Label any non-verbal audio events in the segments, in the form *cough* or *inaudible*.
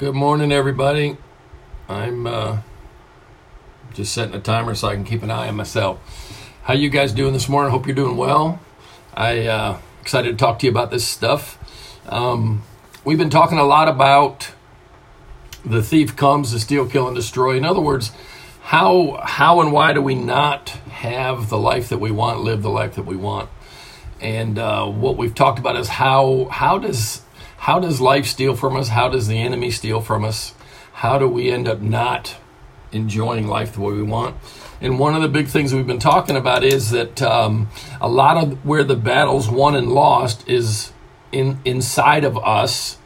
Good morning, everybody. I'm uh, just setting a timer so I can keep an eye on myself. How you guys doing this morning? Hope you're doing well. I uh, excited to talk to you about this stuff. Um, we've been talking a lot about the thief comes to steal, kill, and destroy. In other words, how how and why do we not have the life that we want, live the life that we want? And uh, what we've talked about is how how does how does life steal from us? How does the enemy steal from us? How do we end up not enjoying life the way we want? And one of the big things we've been talking about is that um, a lot of where the battles won and lost is in inside of us,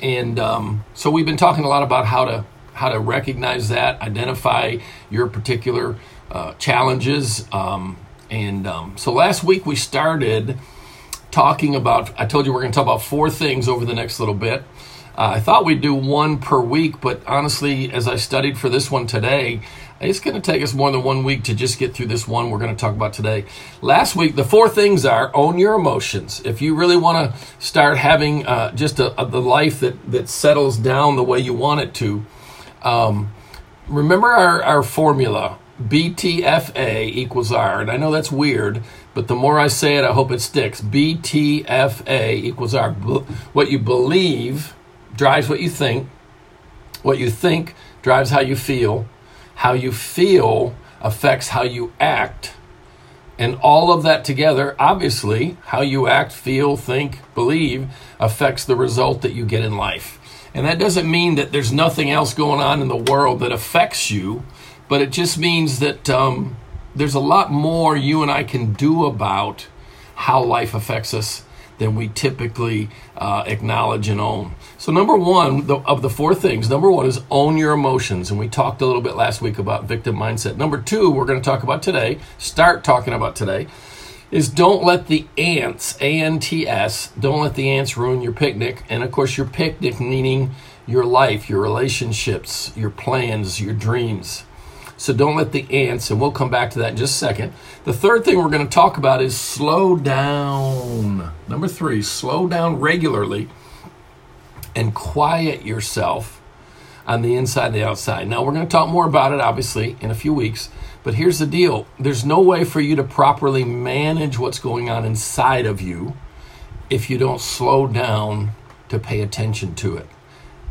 and um, so we've been talking a lot about how to how to recognize that, identify your particular uh, challenges, um, and um, so last week we started talking about, I told you we're going to talk about four things over the next little bit. Uh, I thought we'd do one per week, but honestly, as I studied for this one today, it's going to take us more than one week to just get through this one we're going to talk about today. Last week, the four things are own your emotions. If you really want to start having uh, just a, a, the life that, that settles down the way you want it to, um, remember our, our formula BTFA equals R. And I know that's weird, but the more I say it, I hope it sticks. BTFA equals R. What you believe drives what you think. What you think drives how you feel. How you feel affects how you act. And all of that together, obviously, how you act, feel, think, believe affects the result that you get in life. And that doesn't mean that there's nothing else going on in the world that affects you but it just means that um, there's a lot more you and I can do about how life affects us than we typically uh, acknowledge and own. So, number one the, of the four things, number one is own your emotions. And we talked a little bit last week about victim mindset. Number two, we're going to talk about today, start talking about today, is don't let the ants, A N T S, don't let the ants ruin your picnic. And of course, your picnic meaning your life, your relationships, your plans, your dreams. So don't let the ants, and we'll come back to that in just a second. The third thing we're going to talk about is slow down. Number three, slow down regularly and quiet yourself on the inside and the outside. Now, we're going to talk more about it, obviously, in a few weeks. But here's the deal there's no way for you to properly manage what's going on inside of you if you don't slow down to pay attention to it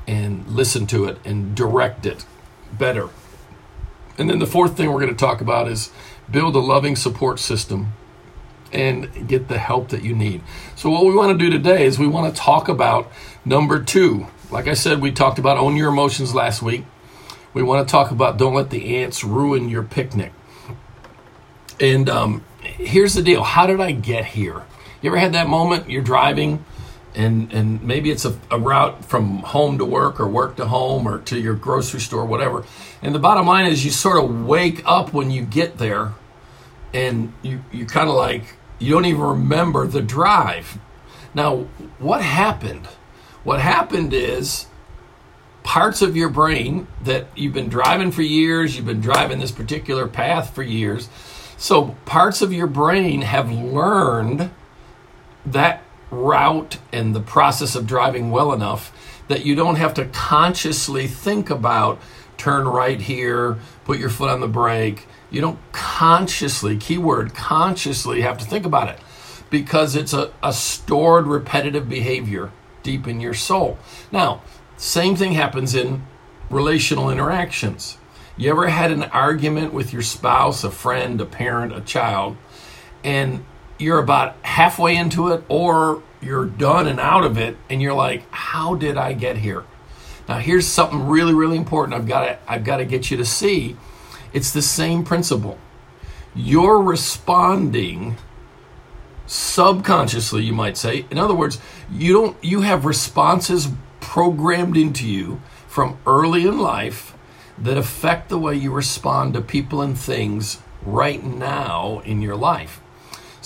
and listen to it and direct it better. And then the fourth thing we're going to talk about is build a loving support system and get the help that you need. So, what we want to do today is we want to talk about number two. Like I said, we talked about own your emotions last week. We want to talk about don't let the ants ruin your picnic. And um, here's the deal how did I get here? You ever had that moment you're driving? And and maybe it's a, a, route from home to work or work to home or to your grocery store whatever. And the bottom line is you sort of wake up when you get there and you you kind of like you don't even remember the drive. Now what happened? What happened is parts of your brain that you've been driving for years you've been driving this particular path for years. So parts of your brain have learned that route and the process of driving well enough that you don't have to consciously think about turn right here, put your foot on the brake. You don't consciously, keyword, consciously have to think about it because it's a, a stored repetitive behavior deep in your soul. Now, same thing happens in relational interactions. You ever had an argument with your spouse, a friend, a parent, a child, and you're about halfway into it or you're done and out of it and you're like how did i get here? Now here's something really really important i've got to i've got to get you to see. It's the same principle. You're responding subconsciously you might say. In other words you don't you have responses programmed into you from early in life that affect the way you respond to people and things right now in your life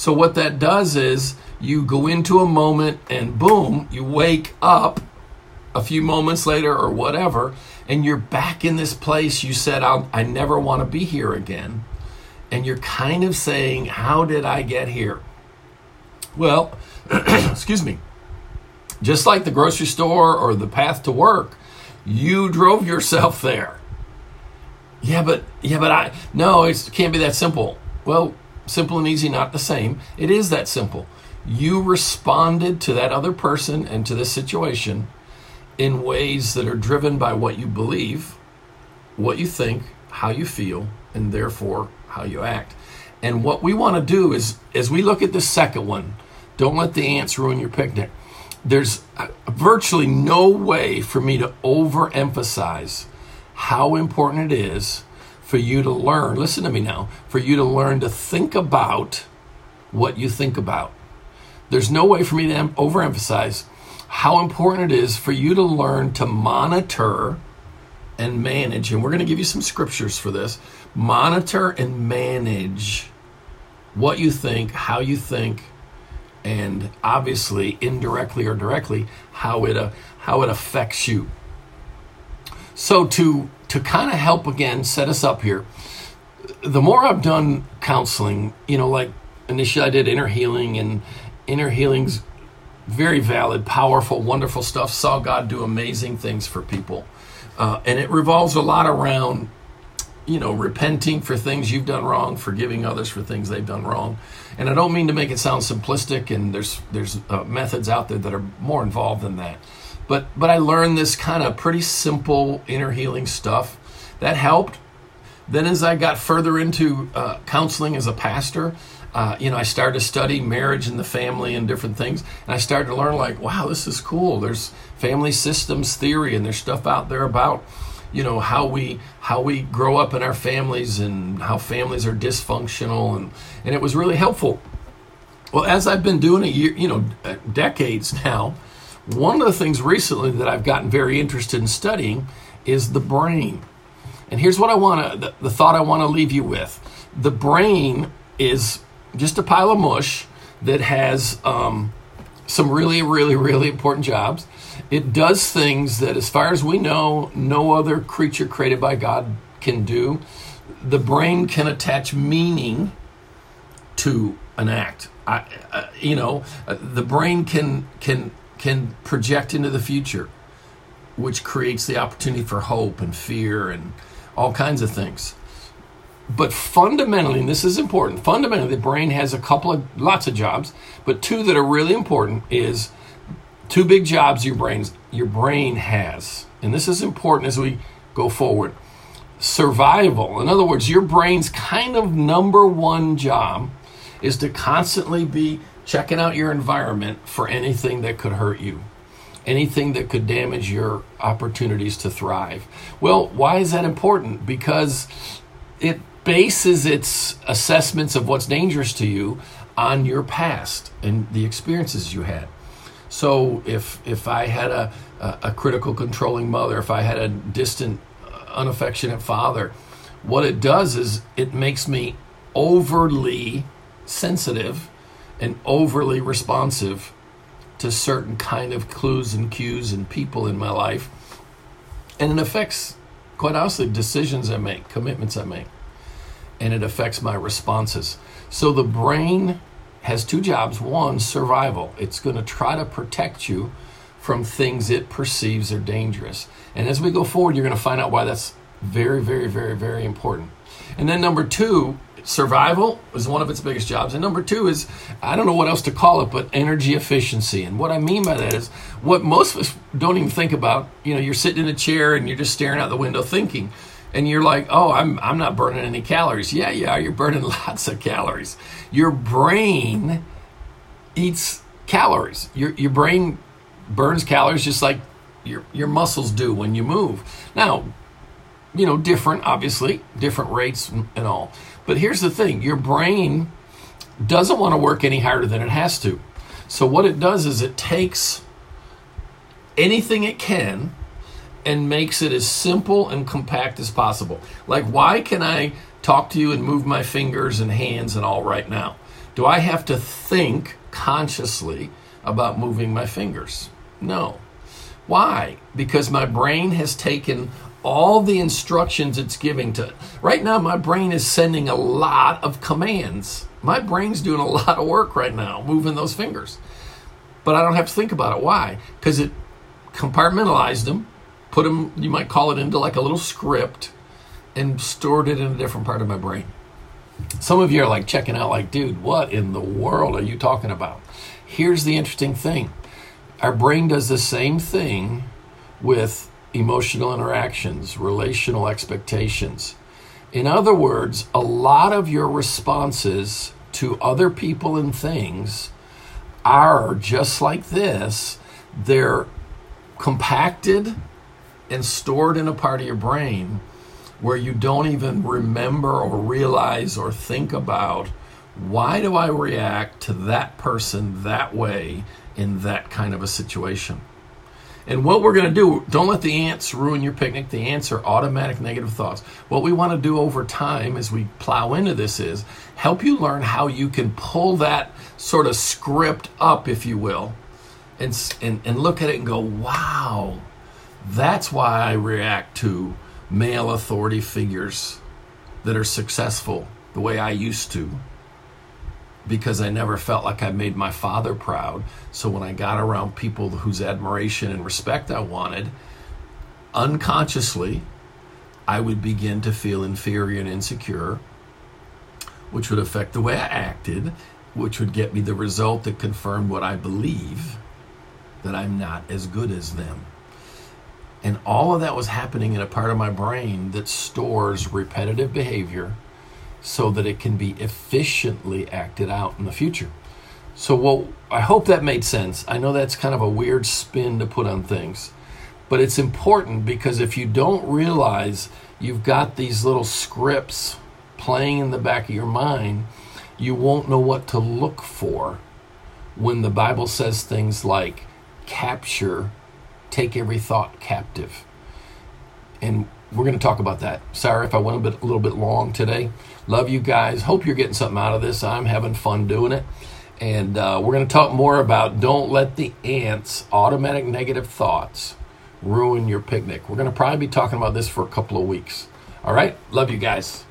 so, what that does is you go into a moment and boom, you wake up a few moments later or whatever, and you're back in this place you said, I never want to be here again. And you're kind of saying, How did I get here? Well, *clears throat* excuse me. Just like the grocery store or the path to work, You drove yourself there. Yeah, but yeah, but I no, it can't be that simple. Well, simple and easy not the same. It is that simple. You responded to that other person and to this situation in ways that are driven by what you believe, what you think, how you feel, and therefore how you act. And what we want to do is, as we look at the second one, don't let the ants ruin your picnic. There's uh, virtually no way for me to overemphasize how important it is for you to learn, listen to me now, for you to learn to think about what you think about. There's no way for me to overemphasize how important it is for you to learn to monitor and manage. And we're going to give you some scriptures for this. Monitor and manage what you think, how you think, and obviously indirectly or directly how it uh, how it affects you. So to to kind of help again set us up here, the more I've done counseling, you know, like initially I did inner healing and inner healing's very valid, powerful, wonderful stuff. Saw God do amazing things for people. Uh, and it revolves a lot around, you know, repenting for things you've done wrong, forgiving others for things they've done wrong. And I don't mean to make it sound simplistic, and there's there's uh, methods out there that are more involved than that. But but I learned this kind of pretty simple inner healing stuff that helped. Then as I got further into uh, counseling as a pastor, uh, you know, I started to study marriage and the family and different things. And I started to learn, like, wow, this is cool. There's family systems theory, and there's stuff out there about, you know, how we how we grow up in our families and how families are dysfunctional, and and it was really helpful. Well, as I've been doing it, you know, uh, decades now, one of the things recently that I've gotten very interested in studying is the brain. And here's what I want to the, the thought I want to leave you with: the brain is just a pile of mush that has um, some really, really, really important jobs. It does things that, as far as we know, no other creature created by God can do. The brain can attach meaning to an act. I, uh, you know, uh, the brain can can can project into the future, which creates the opportunity for hope and fear and all kinds of things. But fundamentally, and this is important, fundamentally, the brain has a couple of lots of jobs, but two that are really important is two big jobs your brains your brain has. And this is important as we go forward. Survival. In other words, your brain's kind of number one job is to constantly be checking out your environment for anything that could hurt you anything that could damage your opportunities to thrive. Well, why is that important? Because it bases its assessments of what's dangerous to you on your past and the experiences you had. So if if I had a a, critical controlling mother, if I had a distant uh, unaffectionate father, what it does is it makes me overly sensitive and overly responsive to certain kind of clues and cues and people in my life. And it affects, quite honestly, decisions I make, commitments I make and it affects my responses. So the brain has two jobs. One, survival. It's going to try to protect you from things it perceives are dangerous. And as we go forward, you're going to find out why that's very, very, very, very important. And then number two, survival is one of its biggest jobs. And number two is, I don't know what else to call it, but energy efficiency. And what I mean by that is what most of us don't even think about. You know, you're sitting in a chair and you're just staring out the window thinking and you're like, oh, I'm, I'm not burning any calories. Yeah, yeah, you're burning *laughs* lots of calories. Your brain eats calories. Your, your brain burns calories just like your, your muscles do when you move. Now, you know, different, obviously, different rates and, all. But here's the thing your brain doesn't want to work any harder than it has to. So, what it does is it takes anything it can and makes it as simple and compact as possible. Like, why can I talk to you and move my fingers and hands and all right now? Do I have to think consciously about moving my fingers? No. Why? Because my brain has taken all the instructions it's giving to right now my brain is sending a lot of commands. My brain's doing a *laughs* lot of work right now moving those fingers. But i don't have to think about it. Why? Because it compartmentalized them put them, you might call it into like a little script, and stored it in a different part of my brain. Some of you are like checking out, like, dude, what in the world are you talking about? Here's the interesting thing. Our brain does the same thing with emotional interactions, relational expectations. In other words, a lot of your responses to other people and things are just like this. They're compacted and stored in a part of your brain where you don't even remember or realize or think about why do I react to that person that way in that kind of a situation. And what we're going to do, don't let the ants ruin your picnic. The ants are automatic negative thoughts. What we want to do over time as we plow into this is help you learn how you can pull that sort of script up, if you will, and, and, and look at it and go, wow, that's why I react to male authority figures that are successful the way I used to because I never felt like I made my father proud. So when I got around people whose admiration and respect I wanted, unconsciously, I would begin to feel inferior and insecure, which would affect the way I acted, which would get me the result that confirmed what I believe that I'm not as good as them. And all of that was happening in a part of my brain that stores repetitive behavior so that it can be efficiently acted out in the future. So, well, I hope that made sense. I know that's kind of a weird spin to put on things, but it's important because if you don't realize you've got these little scripts playing in the back of your mind, you won't know what to look for when the Bible says things like capture, take every thought captive. And we're going to talk about that. Sorry if I went a bit a little bit long today. Love you guys. Hope you're getting something out of this. I'm having fun doing it. And uh, we're going to talk more about don't let the ants, automatic negative thoughts, ruin your picnic. We're going to probably be talking about this for a couple of weeks. All right. Love you guys.